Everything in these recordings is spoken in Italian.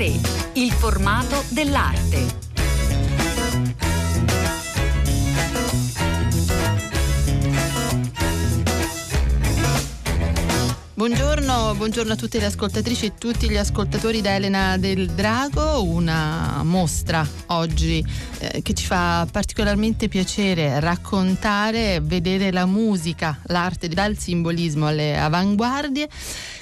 3. Il formato dell'arte. Buongiorno, buongiorno, a tutte le ascoltatrici e tutti gli ascoltatori da Elena del Drago, una mostra oggi eh, che ci fa particolarmente piacere raccontare, vedere la musica, l'arte dal simbolismo alle avanguardie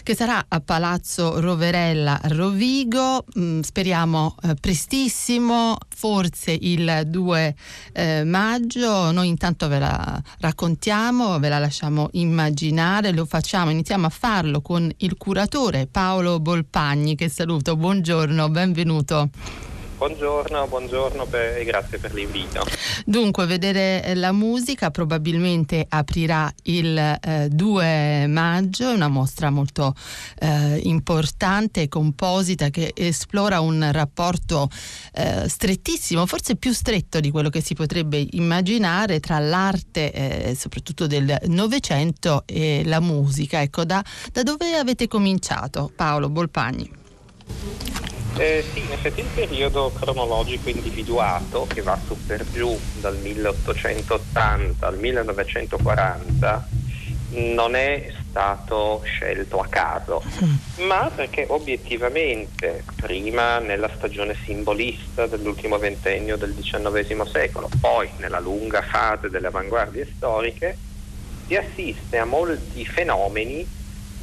che sarà a Palazzo Roverella Rovigo, mm, speriamo eh, prestissimo, forse il 2 eh, maggio. Noi intanto ve la raccontiamo, ve la lasciamo immaginare, lo facciamo, iniziamo a farlo con il curatore Paolo Bolpagni che saluto. Buongiorno, benvenuto. Buongiorno, buongiorno per, e grazie per l'invito. Dunque, vedere eh, la musica probabilmente aprirà il eh, 2 maggio, è una mostra molto eh, importante e composita che esplora un rapporto eh, strettissimo, forse più stretto di quello che si potrebbe immaginare tra l'arte, eh, soprattutto del Novecento, e la musica. Ecco, da, da dove avete cominciato, Paolo Bolpagni? Eh, sì, in effetti il periodo cronologico individuato, che va su per giù dal 1880 al 1940, non è stato scelto a caso, ma perché obiettivamente prima nella stagione simbolista dell'ultimo ventennio del XIX secolo, poi nella lunga fase delle avanguardie storiche, si assiste a molti fenomeni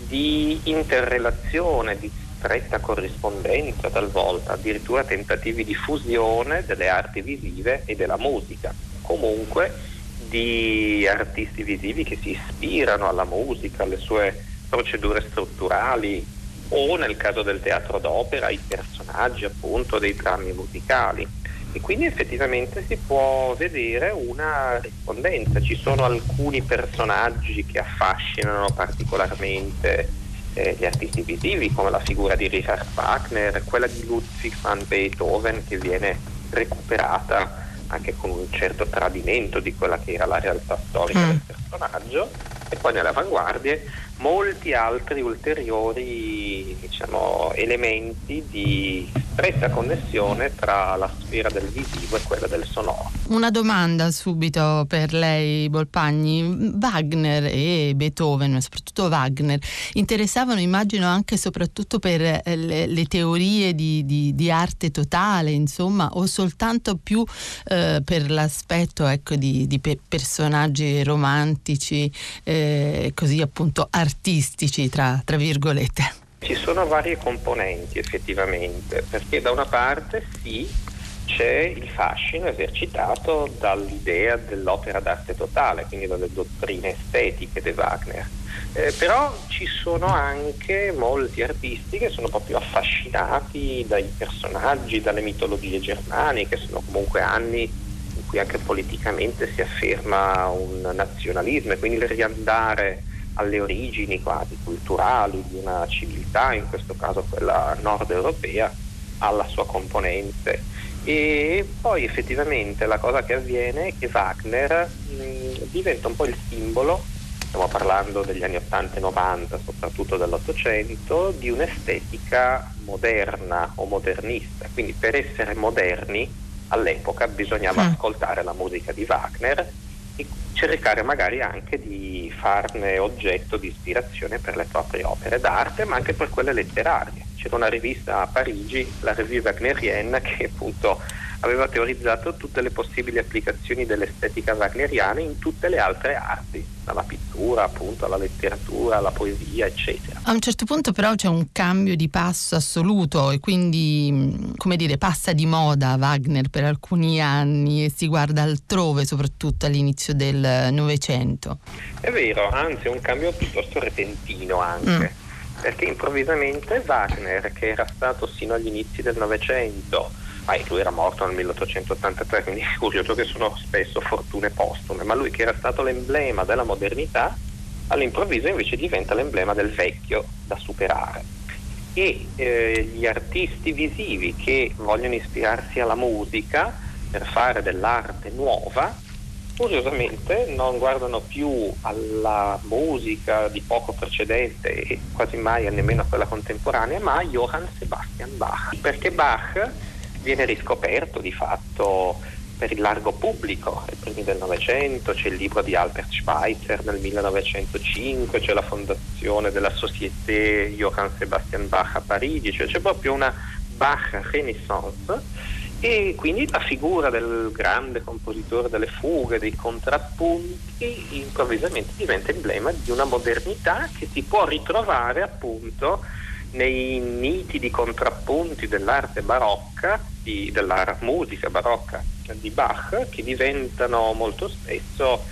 di interrelazione, di stretta corrispondenza talvolta, addirittura tentativi di fusione delle arti visive e della musica, comunque di artisti visivi che si ispirano alla musica, alle sue procedure strutturali o nel caso del teatro d'opera i personaggi appunto dei drammi musicali. E quindi effettivamente si può vedere una rispondenza, ci sono alcuni personaggi che affascinano particolarmente eh, gli artisti visivi come la figura di Richard Wagner, quella di Ludwig van Beethoven che viene recuperata anche con un certo tradimento di quella che era la realtà storica mm. del personaggio e poi nelle avanguardie molti altri ulteriori diciamo, elementi di stretta connessione tra la sfera del visivo e quella del sonoro. Una domanda subito per lei, Bolpagni. Wagner e Beethoven, soprattutto Wagner, interessavano, immagino, anche e soprattutto per eh, le, le teorie di, di, di, arte totale, insomma, o soltanto più eh, per l'aspetto ecco, di, di personaggi romantici, eh, così appunto artistici, tra, tra virgolette? Ci sono varie componenti effettivamente, perché da una parte sì, c'è il fascino esercitato dall'idea dell'opera d'arte totale, quindi dalle dottrine estetiche di Wagner. Eh, però ci sono anche molti artisti che sono proprio affascinati dai personaggi, dalle mitologie germaniche, sono comunque anni cui anche politicamente si afferma un nazionalismo e quindi il riandare alle origini quasi culturali di una civiltà, in questo caso quella nord europea, alla sua componente. E poi effettivamente la cosa che avviene è che Wagner mh, diventa un po' il simbolo, stiamo parlando degli anni 80 e 90, soprattutto dell'Ottocento, di un'estetica moderna o modernista. Quindi per essere moderni all'epoca bisognava mm. ascoltare la musica di Wagner e cercare magari anche di farne oggetto di ispirazione per le proprie opere d'arte, ma anche per quelle letterarie. C'era una rivista a Parigi, la Revue Wagnerienne, che appunto aveva teorizzato tutte le possibili applicazioni dell'estetica wagneriana in tutte le altre arti, dalla pittura appunto alla letteratura, alla poesia, eccetera. A un certo punto però c'è un cambio di passo assoluto e quindi, come dire, passa di moda Wagner per alcuni anni e si guarda altrove, soprattutto all'inizio del Novecento. È vero, anzi è un cambio piuttosto repentino anche. Mm. Perché improvvisamente Wagner, che era stato sino agli inizi del Novecento ah, lui era morto nel 1883, quindi è curioso che sono spesso fortune postume, ma lui che era stato l'emblema della modernità, all'improvviso invece diventa l'emblema del vecchio da superare. E eh, gli artisti visivi che vogliono ispirarsi alla musica per fare dell'arte nuova curiosamente non guardano più alla musica di poco precedente e quasi mai nemmeno a quella contemporanea, ma a Johann Sebastian Bach, perché Bach viene riscoperto di fatto per il largo pubblico, ai primi del Novecento, c'è il libro di Albert Schweitzer nel 1905, c'è la fondazione della Société Johann Sebastian Bach a Parigi, cioè c'è proprio una Bach Renaissance. E quindi la figura del grande compositore delle fughe, dei contrappunti, improvvisamente diventa emblema di una modernità che si può ritrovare appunto nei nitidi contrappunti dell'arte barocca, di, della musica barocca di Bach, che diventano molto spesso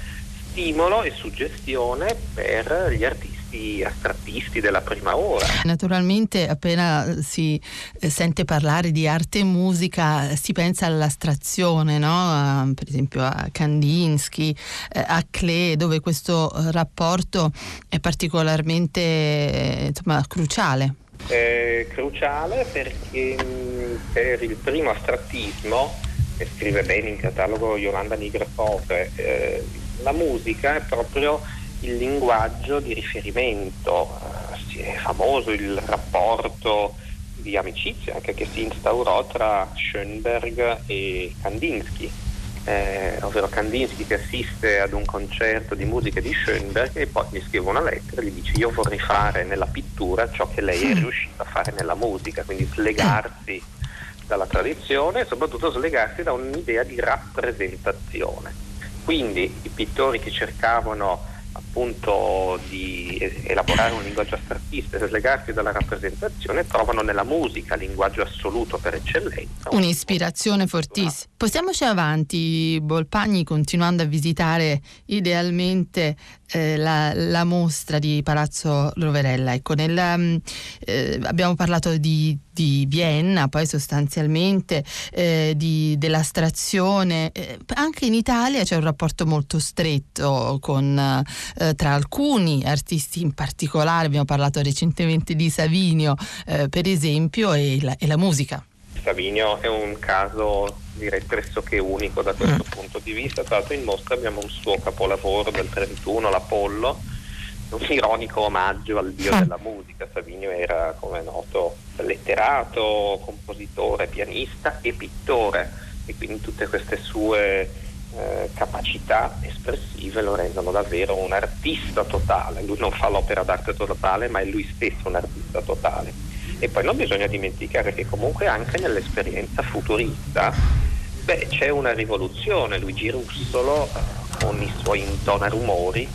stimolo e suggestione per gli artisti astrattisti della prima ora. Naturalmente appena si eh, sente parlare di arte e musica si pensa all'astrazione, no? per esempio a Kandinsky, eh, a Klee, dove questo rapporto è particolarmente insomma, cruciale. È cruciale perché mm, per il primo astrattismo, che scrive bene in catalogo Yolanda Nigrafove, eh, la musica è proprio il linguaggio di riferimento, eh, è famoso il rapporto di amicizia anche che si instaurò tra Schoenberg e Kandinsky, eh, ovvero Kandinsky che assiste ad un concerto di musica di Schoenberg e poi gli scrive una lettera e gli dice io vorrei fare nella pittura ciò che lei è riuscita a fare nella musica, quindi slegarsi dalla tradizione e soprattutto slegarsi da un'idea di rappresentazione. Quindi i pittori che cercavano appunto di elaborare un linguaggio astrattista e slegarsi dalla rappresentazione trovano nella musica linguaggio assoluto per eccellenza. Un'ispirazione fortissima. Possiamoci avanti, Bolpagni, continuando a visitare idealmente eh, la, la, mostra di Palazzo Roverella. Ecco, nel, mm, eh, abbiamo parlato di, di, Vienna, poi sostanzialmente eh, di, dell'astrazione. Eh, anche in Italia c'è un rapporto molto stretto con, eh, tra alcuni artisti in particolare, abbiamo parlato recentemente di Savinio, eh, per esempio, e la, e la musica. Savinio è un caso direi pressoché unico da questo mm. punto di vista. Tra l'altro in mostra abbiamo un suo capolavoro del 31, l'Apollo, un ironico omaggio al dio mm. della musica. Savinio era, come è noto, letterato, compositore, pianista e pittore e quindi tutte queste sue eh, capacità espressive lo rendono davvero un artista totale. Lui non fa l'opera d'arte totale, ma è lui stesso un artista totale. E poi non bisogna dimenticare che comunque anche nell'esperienza futurista beh, c'è una rivoluzione. Luigi Russolo eh, con i suoi intonarumori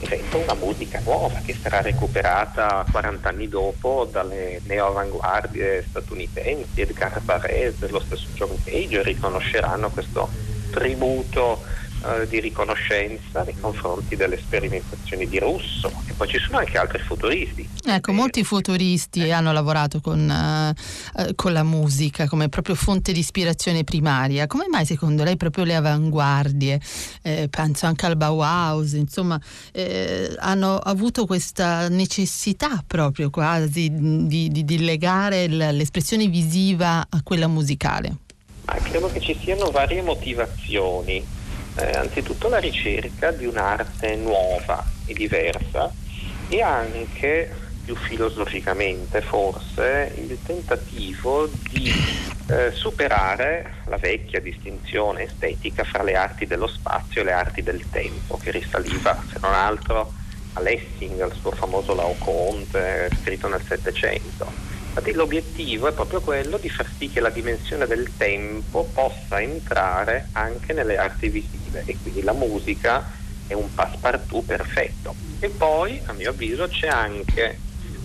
inventa una musica nuova che sarà recuperata 40 anni dopo dalle neoavanguardie statunitensi, Edgar Varese, lo stesso John Cage riconosceranno questo tributo eh, di riconoscenza nei confronti delle sperimentazioni di Russo e poi ci sono anche altri futuristi. Ecco, molti futuristi eh. hanno lavorato con, uh, con, la musica come proprio fonte di ispirazione primaria. Come mai secondo lei proprio le avanguardie, eh, penso anche al Bauhaus, insomma, eh, hanno avuto questa necessità proprio quasi di, di, di legare l'espressione visiva a quella musicale? Ah, credo che ci siano varie motivazioni eh, anzitutto la ricerca di un'arte nuova e diversa e anche più filosoficamente forse il tentativo di eh, superare la vecchia distinzione estetica fra le arti dello spazio e le arti del tempo che risaliva se non altro a Lessing, al suo famoso Laocoonte scritto nel Settecento Infatti l'obiettivo è proprio quello di far sì che la dimensione del tempo possa entrare anche nelle arti visive e quindi la musica è un passepartout perfetto. E poi, a mio avviso, c'è anche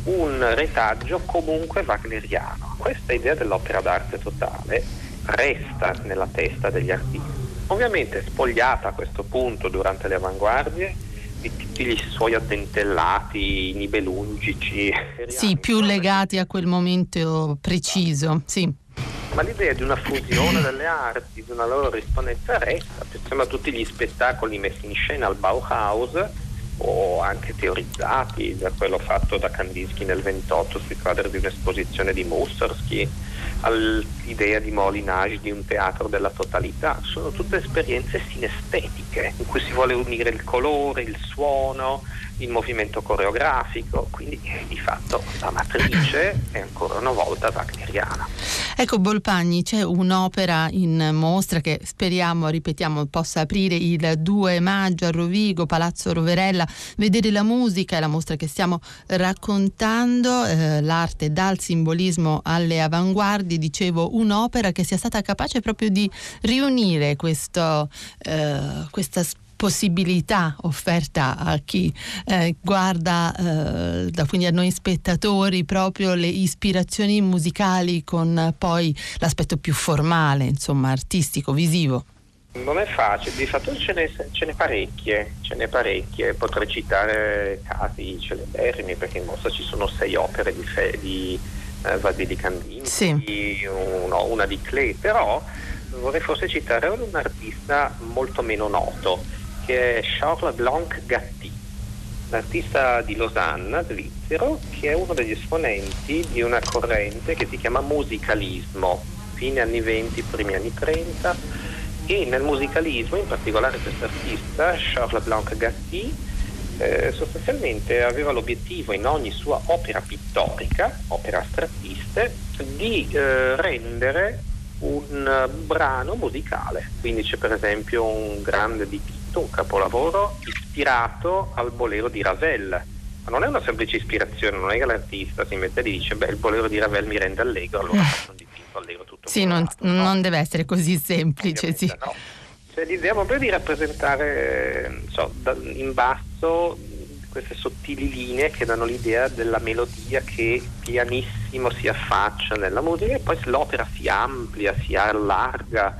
un retaggio comunque wagneriano. Questa idea dell'opera d'arte totale resta nella testa degli artisti. Ovviamente spogliata a questo punto durante le avanguardie di tutti i suoi addentellati nibelungici. Sì, più legati a quel momento preciso, sì. Ma l'idea di una fusione delle arti, di una loro rispondenza resta, pensiamo a tutti gli spettacoli messi in scena al Bauhaus o anche teorizzati da quello fatto da Kandinsky nel 28 sui quadri di un'esposizione di Mussorgsky all'idea di Molinage di un teatro della totalità. Sono tutte esperienze sinestetiche in cui si vuole unire il colore, il suono, il movimento coreografico, quindi di fatto la matrice è ancora una volta wagneriana. Ecco Bolpagni, c'è un'opera in mostra che speriamo, ripetiamo, possa aprire il 2 maggio a Rovigo, Palazzo Roverella, vedere la musica, è la mostra che stiamo raccontando, eh, l'arte dal simbolismo alle avanguardie, dicevo un'opera che sia stata capace proprio di riunire questo, eh, questa possibilità offerta a chi eh, guarda, eh, da, quindi a noi spettatori, proprio le ispirazioni musicali con poi l'aspetto più formale, insomma, artistico, visivo. Non è facile, di fatto ce n'è, ce n'è, parecchie, ce n'è parecchie, potrei citare casi celeberrimi perché in mostra ci sono sei opere di, fe, di eh, Vasili Candini, sì. uno, una di Klee, però vorrei forse citare un artista molto meno noto che è Charles Blanc Gatti, l'artista di Losanna, svizzero, che è uno degli esponenti di una corrente che si chiama musicalismo, fine anni 20, primi anni 30, e nel musicalismo, in particolare questo artista, Charles Blanc Gatti, eh, sostanzialmente aveva l'obiettivo in ogni sua opera pittorica, opera astrattiste, di eh, rendere un brano musicale. Quindi c'è per esempio un grande dipinto un capolavoro ispirato al bolero di Ravel. Ma non è una semplice ispirazione, non è che l'artista si mette e dice beh il bolero di Ravel mi rende allegro, allora faccio un dipinto allegro tutto Sì, non, no? non, deve essere così semplice, sì. No. L'idea proprio di rappresentare so, in basso queste sottili linee che danno l'idea della melodia che pianissimo si affaccia nella musica e poi l'opera si amplia, si allarga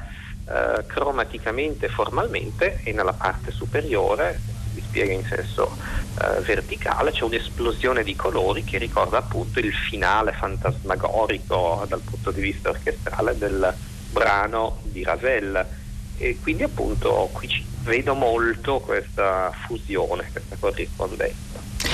eh, cromaticamente formalmente e nella parte superiore si spiega in senso eh, verticale c'è un'esplosione di colori che ricorda appunto il finale fantasmagorico dal punto di vista orchestrale del brano di Ravel e quindi appunto qui vedo molto questa fusione, questa corrispondenza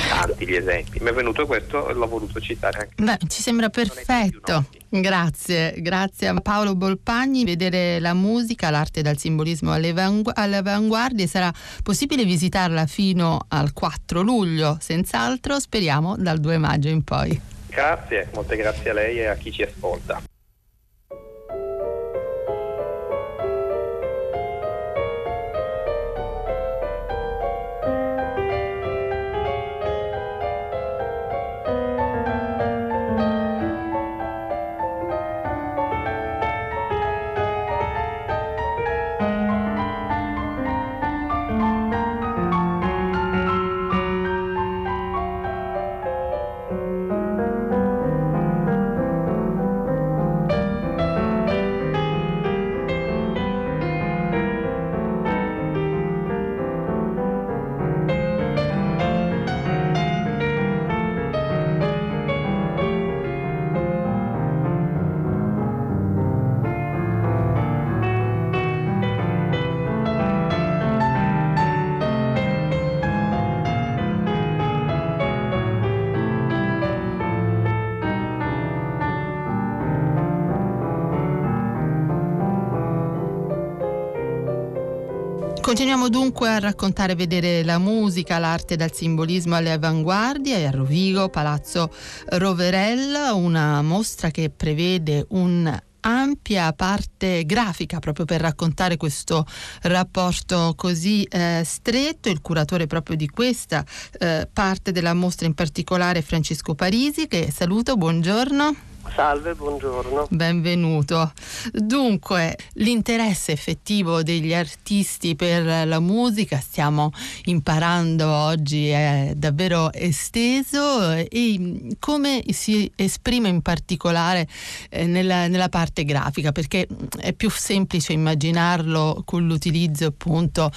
tanti gli esempi. Mi è venuto questo e l'ho voluto citare anche. Beh, ci sembra perfetto. Grazie, grazie a Paolo Bolpagni. Vedere la musica, l'arte dal simbolismo avanguardie sarà possibile visitarla fino al 4 luglio, senz'altro, speriamo dal 2 maggio in poi. Grazie, molte grazie a lei e a chi ci ascolta. Continuiamo dunque a raccontare e vedere la musica, l'arte dal simbolismo alle avanguardie a Rovigo, Palazzo Roverella, una mostra che prevede un ampia parte grafica proprio per raccontare questo rapporto così eh, stretto. Il curatore proprio di questa eh, parte della mostra in particolare è Francesco Parisi che saluto, buongiorno. Salve, buongiorno. Benvenuto. Dunque, l'interesse effettivo degli artisti per la musica, stiamo imparando oggi, è davvero esteso e come si esprime in particolare eh, nella, nella, parte grafica, perché è più semplice immaginarlo con l'utilizzo appunto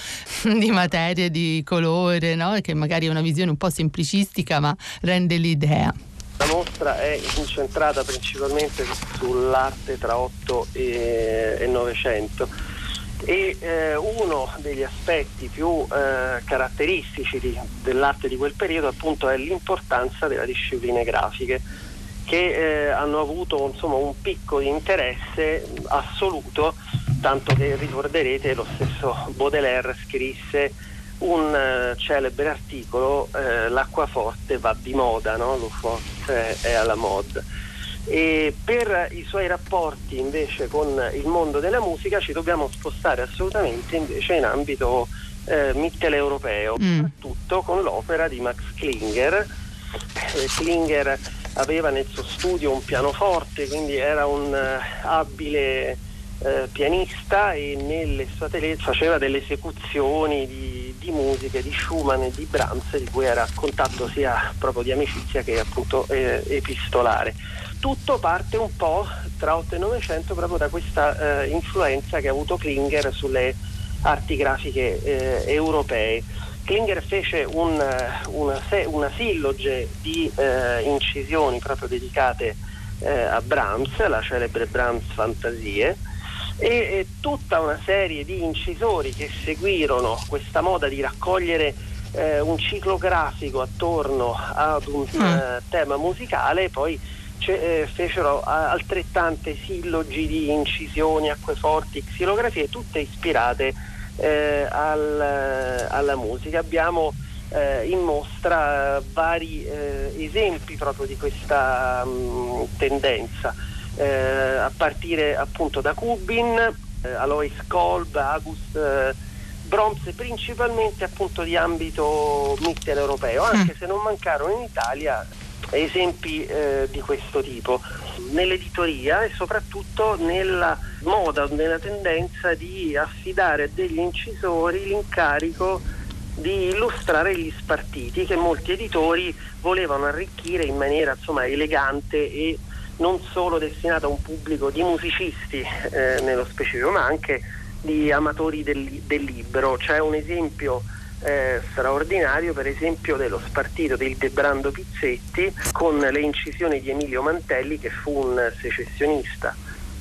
di materie, di colore, no? che magari è una visione un po' semplicistica, ma rende l'idea. La mostra è incentrata principalmente sull'arte tra 8 e, 900 e eh, uno degli aspetti più eh, caratteristici di, dell'arte di quel periodo appunto è l'importanza delle discipline grafiche che eh, hanno avuto insomma, un picco di interesse assoluto, tanto che ricorderete lo stesso Baudelaire scrisse un uh, celebre articolo, uh, l'acquaforte va di moda, no? lo forte è alla mod. E per i suoi rapporti invece con il mondo della musica ci dobbiamo spostare assolutamente invece in ambito eh, mitteleuropeo, mm. soprattutto con l'opera di Max Klinger. Eh, Klinger aveva nel suo studio un pianoforte, quindi era un uh, abile uh, pianista e nelle sue atelier faceva delle esecuzioni di, di, musiche di Schumann e di Brahms di cui era contatto sia proprio di amicizia che appunto eh, epistolare. Tutto parte un po' tra 8 e 900 proprio da questa uh, influenza che ha avuto Klinger sulle arti grafiche eh, europee. Klinger fece un, una, una, silloge di eh, incisioni proprio dedicate eh, a Brahms, la celebre Brahms Fantasie, e, tutta una serie di incisori che seguirono questa moda di raccogliere eh, un ciclo grafico attorno ad un mm. Eh, tema musicale e poi eh, fecero altrettante sillogi di incisioni, acqueforti, xilografie, tutte ispirate eh, al, alla musica. Abbiamo eh, in mostra vari eh, esempi proprio di questa mh, mm, tendenza, eh, a partire appunto da Kubin, eh, Alois Kolb, August eh, Brahms, principalmente appunto di ambito mitteleuropeo, anche mm. se non mancarono in Italia esempi eh, di questo tipo nell'editoria e soprattutto nella moda, nella tendenza di affidare a degli incisori l'incarico di illustrare gli spartiti che molti editori volevano arricchire in maniera insomma, elegante e non solo destinata a un pubblico di musicisti eh, nello specifico, ma anche di amatori del, del libro. C'è un esempio eh, straordinario per esempio dello spartito del Debrando Pizzetti con le incisioni di Emilio Mantelli che fu un secessionista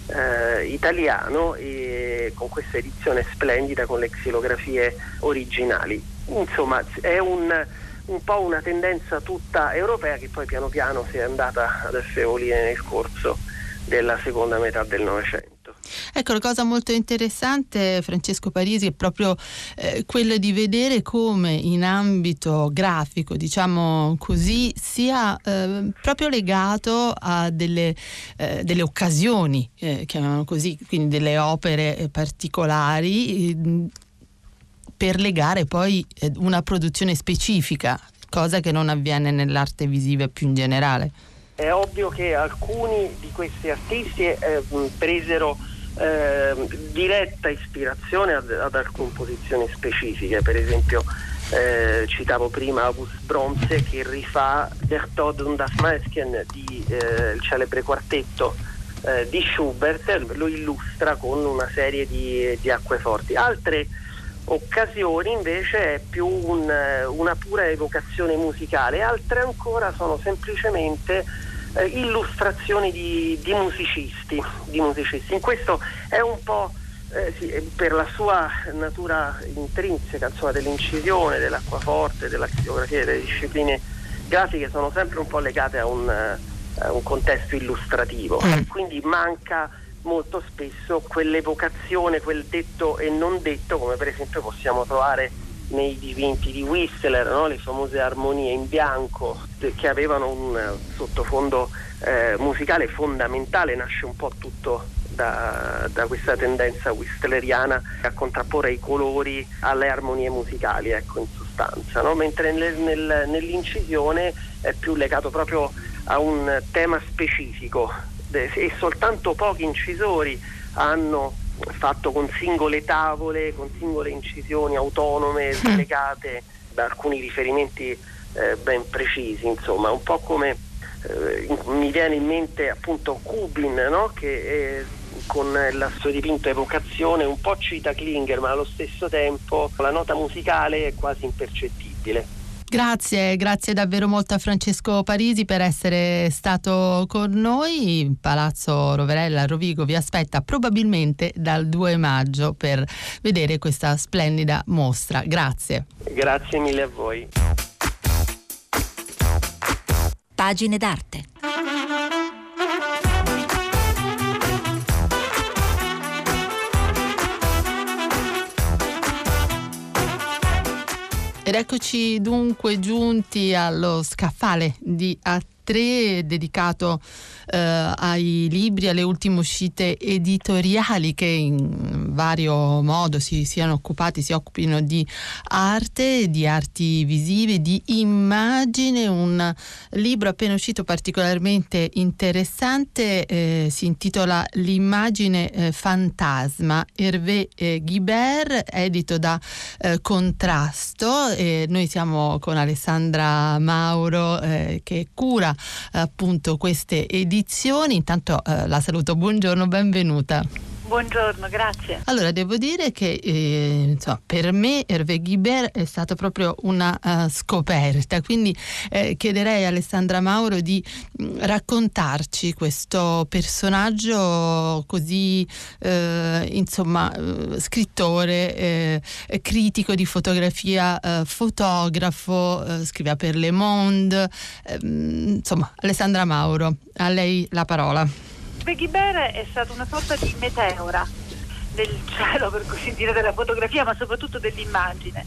eh, italiano e con questa edizione splendida con le xilografie originali. Insomma è un, un po' una tendenza tutta europea che poi piano piano si è andata ad affeolire nel corso della seconda metà del Novecento. Ecco, la cosa molto interessante, Francesco Parisi, è proprio eh, quella di vedere come in ambito grafico, diciamo così, sia eh, proprio legato a delle, eh, delle occasioni, eh, chiamiamolo così, quindi delle opere eh, particolari mm, per legare poi eh, una produzione specifica, cosa che non avviene nell'arte visiva più in generale. È ovvio che alcuni di questi artisti presero eh, diretta ispirazione ad, ad, alcune posizioni specifiche, per esempio eh, citavo prima August Bronze che rifà Berthold und das Mädchen di eh, il celebre quartetto eh, di Schubert, lo illustra con una serie di, di acqueforti. Altre occasioni invece è più un, una pura evocazione musicale, altre ancora sono semplicemente eh, illustrazioni di, di, musicisti, di, musicisti, In questo è un po' eh, sì, per la sua natura intrinseca, insomma, dell'incisione, dell'acquaforte, della xilografia, delle discipline grafiche sono sempre un po' legate a un, uh, un contesto illustrativo. Mm. Quindi manca molto spesso quell'evocazione, quel detto e non detto, come per esempio possiamo trovare nei dipinti di Whistler, no? le famose armonie in bianco che avevano un sottofondo eh, musicale fondamentale, nasce un po' tutto da, da, questa tendenza whistleriana a contrapporre i colori alle armonie musicali, ecco, in sostanza, no? mentre nel, nel, nell'incisione è più legato proprio a un tema specifico e soltanto pochi incisori hanno fatto con singole tavole, con singole incisioni autonome, slegate da alcuni riferimenti eh, ben precisi, insomma, un po' come eh, mi viene in mente appunto Kubin, no? che è, con il suo dipinto Evocazione un po' cita Klinger, ma allo stesso tempo la nota musicale è quasi impercettibile. Grazie, grazie davvero molto a Francesco Parisi per essere stato con noi. Palazzo Roverella Rovigo vi aspetta probabilmente dal 2 maggio per vedere questa splendida mostra. Grazie. Grazie mille a voi. Pagine d'arte. Ed eccoci dunque giunti allo scaffale di A3 dedicato eh, ai libri, alle ultime uscite editoriali che in vario modo si siano occupati, si occupino di arte, di arti visive, di immagine. Un libro appena uscito particolarmente interessante eh, si intitola L'immagine eh, fantasma, Hervé eh, Guibert, edito da eh, Contrasto. noi siamo con Alessandra Mauro eh, che cura appunto queste edizioni. Intanto eh, la saluto, buongiorno, benvenuta. Buongiorno, grazie. Allora, devo dire che eh, insomma, per me Hervé Guibert è stata proprio una uh, scoperta, quindi eh, chiederei a Alessandra Mauro di mh, mm, raccontarci questo personaggio così, eh, insomma, uh, scrittore, eh, critico di fotografia, fotografo, scriveva per Le Monde, ehm, insomma, Alessandra Mauro, a lei la parola. Peggy Bear è stata una sorta di meteora del cielo, per così dire, della fotografia, ma soprattutto dell'immagine.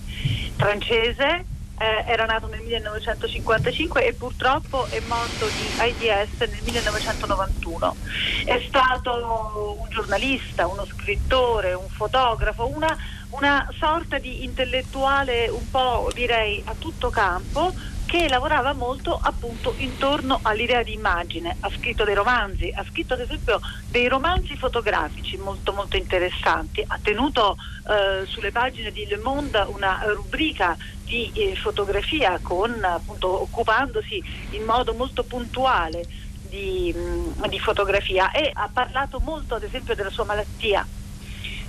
Francese, eh, era nato nel 1955 e purtroppo è morto di AIDS nel 1991. È stato un giornalista, uno scrittore, un fotografo, una, una sorta di intellettuale un po' direi a tutto campo che lavorava molto appunto intorno all'idea di immagine, ha scritto dei romanzi, ha scritto ad esempio dei romanzi fotografici molto molto interessanti, ha tenuto eh, sulle pagine di Le Monde una rubrica di eh, fotografia con, appunto, occupandosi in modo molto puntuale di, mh, mm, di fotografia. E ha parlato molto ad esempio della sua malattia,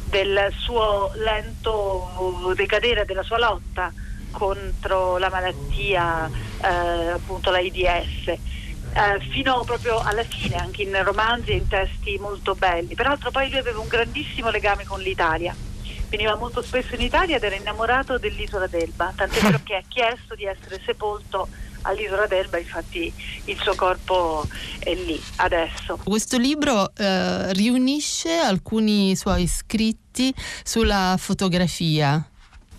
del suo lento decadere, della sua lotta contro la malattia, eh, appunto l'AIDS. Eh, fino proprio alla fine, anche in romanzi e in testi molto belli. Peraltro poi lui aveva un grandissimo legame con l'Italia. Veniva molto spesso in Italia ed era innamorato dell'isola d'Elba, tant'è vero che ha chiesto di essere sepolto all'isola d'Elba, infatti il suo corpo è lì adesso. Questo libro eh, riunisce alcuni suoi scritti sulla fotografia.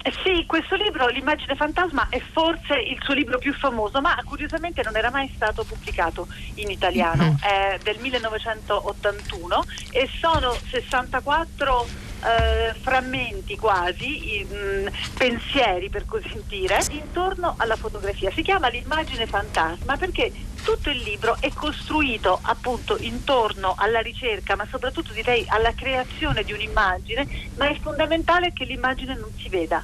Eh sì, questo libro, L'immagine fantasma, è forse il suo libro più famoso, ma curiosamente non era mai stato pubblicato in italiano, mm-hmm. è del 1981 e sono 64 eh, frammenti quasi, mh, mm, pensieri per così dire, intorno alla fotografia. Si chiama L'immagine fantasma perché tutto il libro è costruito appunto intorno alla ricerca, ma soprattutto direi alla creazione di un'immagine, ma è fondamentale che l'immagine non si veda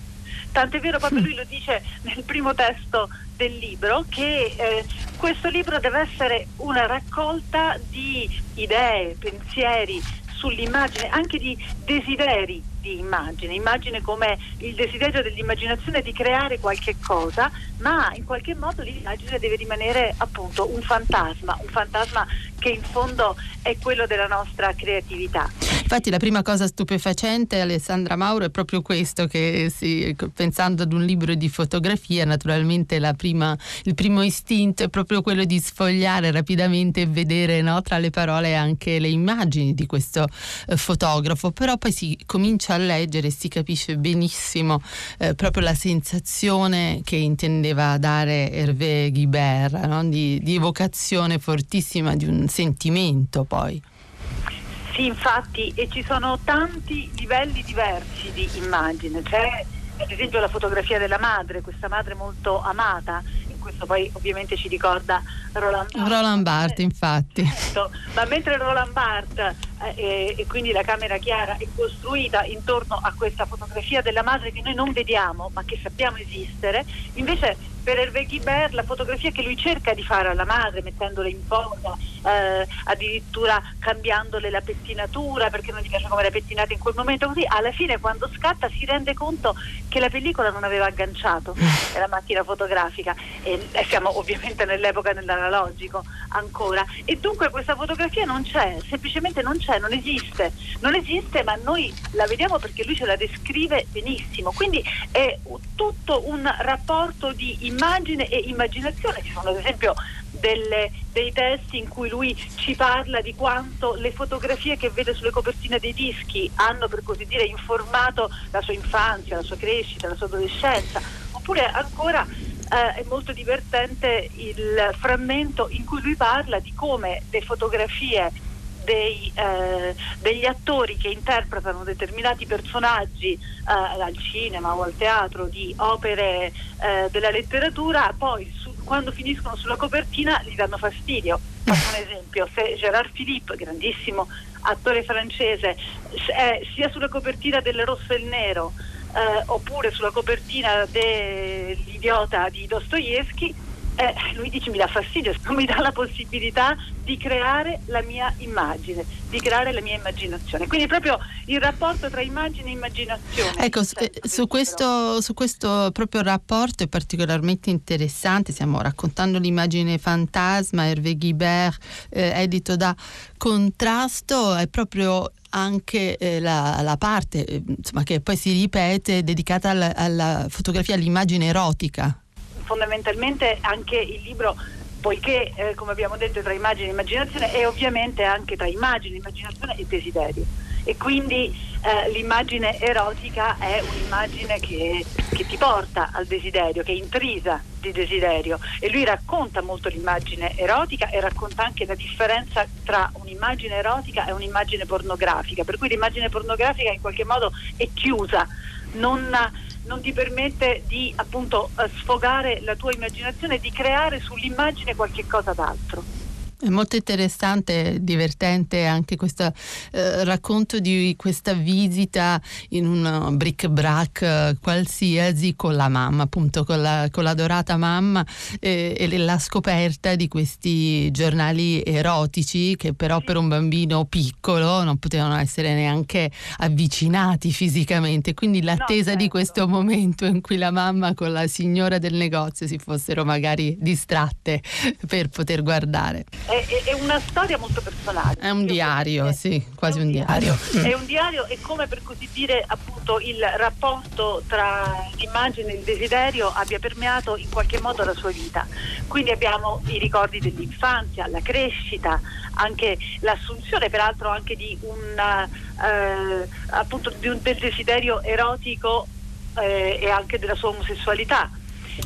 Tant'è vero, proprio lui lo dice nel primo testo del libro, che eh, questo libro deve essere una raccolta di idee, pensieri sull'immagine, anche di desideri di immagine, immagine come il desiderio dell'immaginazione di creare qualche cosa, ma in qualche modo l'immagine deve rimanere appunto un fantasma, un fantasma che in fondo è quello della nostra creatività. Infatti la prima cosa stupefacente Alessandra Mauro è proprio questo che si, pensando ad un libro di fotografia naturalmente prima, il primo istinto è proprio quello di sfogliare rapidamente e vedere no, tra le parole anche le immagini di questo eh, fotografo, però poi si comincia a leggere e si capisce benissimo eh, proprio la sensazione che intendeva dare Hervé Guibert, no? di, di evocazione fortissima di un sentimento poi. Sì, infatti, e ci sono tanti livelli diversi di immagine. C'è ad esempio la fotografia della madre, questa madre molto amata, in questo poi ovviamente ci ricorda Roland Barthes. Roland Barthes, infatti. Certo, ma mentre Roland Barthes eh, e quindi la camera chiara è costruita intorno a questa fotografia della madre che noi non vediamo ma che sappiamo esistere, invece per Hervé Guibert la fotografia che lui cerca di fare alla madre mettendole in posa, eh, addirittura cambiandole la pettinatura perché non gli piace come era pettinata in quel momento così, alla fine quando scatta si rende conto che la pellicola non aveva agganciato la macchina fotografica. E, e siamo ovviamente nell'epoca dell'analogico ancora. E dunque questa fotografia non c'è, semplicemente non c'è, non esiste, non esiste ma noi la vediamo perché lui ce la descrive benissimo, quindi è tutto un rapporto di immagine e immaginazione. Ci sono ad esempio delle, dei testi in cui lui ci parla di quanto le fotografie che vede sulle copertine dei dischi hanno per così dire informato la sua infanzia, la sua crescita, la sua adolescenza Oppure ancora eh, è molto divertente il frammento in cui lui parla di come le fotografie dei, eh, degli attori che interpretano determinati personaggi eh, al cinema o al teatro di opere eh, della letteratura, poi su, quando finiscono sulla copertina gli danno fastidio. Faccio un esempio, se Gérard Philippe, grandissimo attore francese, è sia sulla copertina del Rosso e il Nero eh, oppure sulla copertina dell'idiota di Dostoevsky, eh, lui dice mi dà fastidio, mi dà la possibilità di creare la mia immagine, di creare la mia immaginazione. Quindi proprio il rapporto tra immagine e immaginazione. Ecco, eh, su, questo, su questo proprio rapporto è particolarmente interessante, stiamo raccontando l'immagine fantasma, Hervé Guibert, eh, edito da Contrasto, è proprio anche eh, la, la, parte eh, insomma, che poi si ripete dedicata alla, alla fotografia, all'immagine erotica fondamentalmente anche il libro poiché eh, come abbiamo detto tra immagine e immaginazione è ovviamente anche tra immagine, immaginazione e desiderio e quindi eh, l'immagine erotica è un'immagine che, che, ti porta al desiderio, che è intrisa di desiderio. E lui racconta molto l'immagine erotica e racconta anche la differenza tra un'immagine erotica e un'immagine pornografica, per cui l'immagine pornografica in qualche modo è chiusa, non non ti permette di appunto eh, sfogare la tua immaginazione e di creare sull'immagine qualche cosa d'altro. È molto interessante, divertente anche questo eh, racconto di questa visita in un bric-brac eh, qualsiasi con la mamma, appunto con la, con l'adorata mamma eh, e la scoperta di questi giornali erotici che però per un bambino piccolo non potevano essere neanche avvicinati fisicamente. Quindi l'attesa no, certo. di questo momento in cui la mamma con la signora del negozio si fossero magari distratte per poter guardare è, è, una storia molto personale. È un diario, sì, quasi un, un diario. diario. È un diario e come per così dire appunto il rapporto tra l'immagine e il desiderio abbia permeato in qualche modo la sua vita. Quindi abbiamo i ricordi dell'infanzia, la crescita, anche l'assunzione peraltro anche di un, eh, appunto, di un del desiderio erotico eh, e anche della sua omosessualità.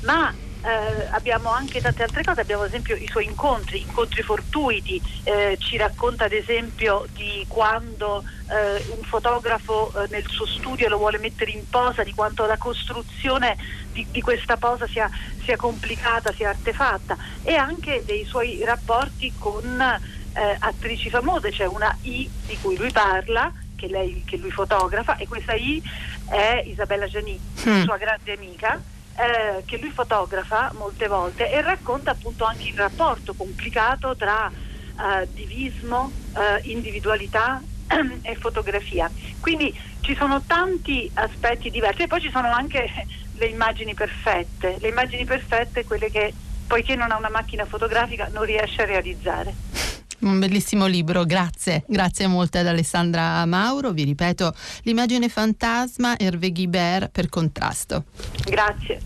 Ma eh, abbiamo anche tante altre cose, abbiamo ad esempio i suoi incontri, incontri fortuiti, eh, ci racconta ad esempio di quando eh, un fotografo eh, nel suo studio lo vuole mettere in posa, di quanto la costruzione di, di questa posa sia, sia, complicata, sia artefatta. E anche dei suoi rapporti con eh, attrici famose, c'è una I di cui lui parla, che, lei, che lui fotografa e questa I è Isabella Gianni, mm. sua grande amica eh, che lui fotografa molte volte e racconta appunto anche il rapporto complicato tra eh, divismo, eh, individualità e fotografia. Quindi ci sono tanti aspetti diversi e poi ci sono anche le immagini perfette, le immagini perfette quelle che poiché non ha una macchina fotografica non riesce a realizzare. Un bellissimo libro, grazie, grazie molte ad Alessandra Mauro. Vi ripeto, l'immagine fantasma Hervé Guibert per contrasto. Grazie.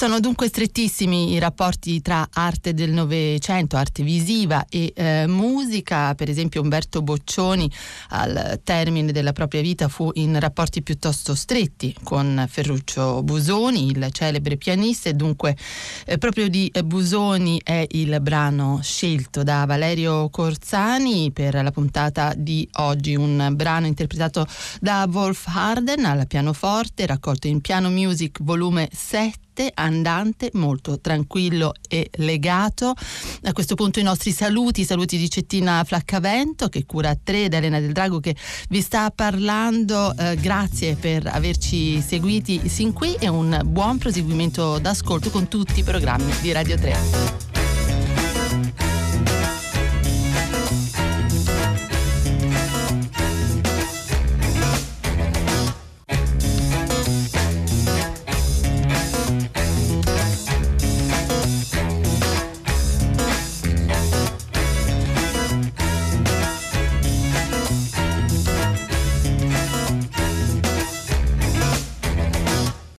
Sono dunque strettissimi i rapporti tra arte del Novecento, arte visiva e eh, musica. Per esempio Umberto Boccioni al termine della propria vita fu in rapporti piuttosto stretti con Ferruccio Busoni, il celebre pianista e dunque eh, proprio di Busoni è il brano scelto da Valerio Corzani per la puntata di oggi, un brano interpretato da Wolf Harden al pianoforte, raccolto in Piano Music volume 7 andante, molto tranquillo e legato. A questo punto i nostri saluti, saluti di Cettina Flaccavento che cura 3 da Elena del Drago che vi sta parlando. Eh, grazie per averci seguiti sin qui e un buon proseguimento d'ascolto con tutti i programmi di Radio 3.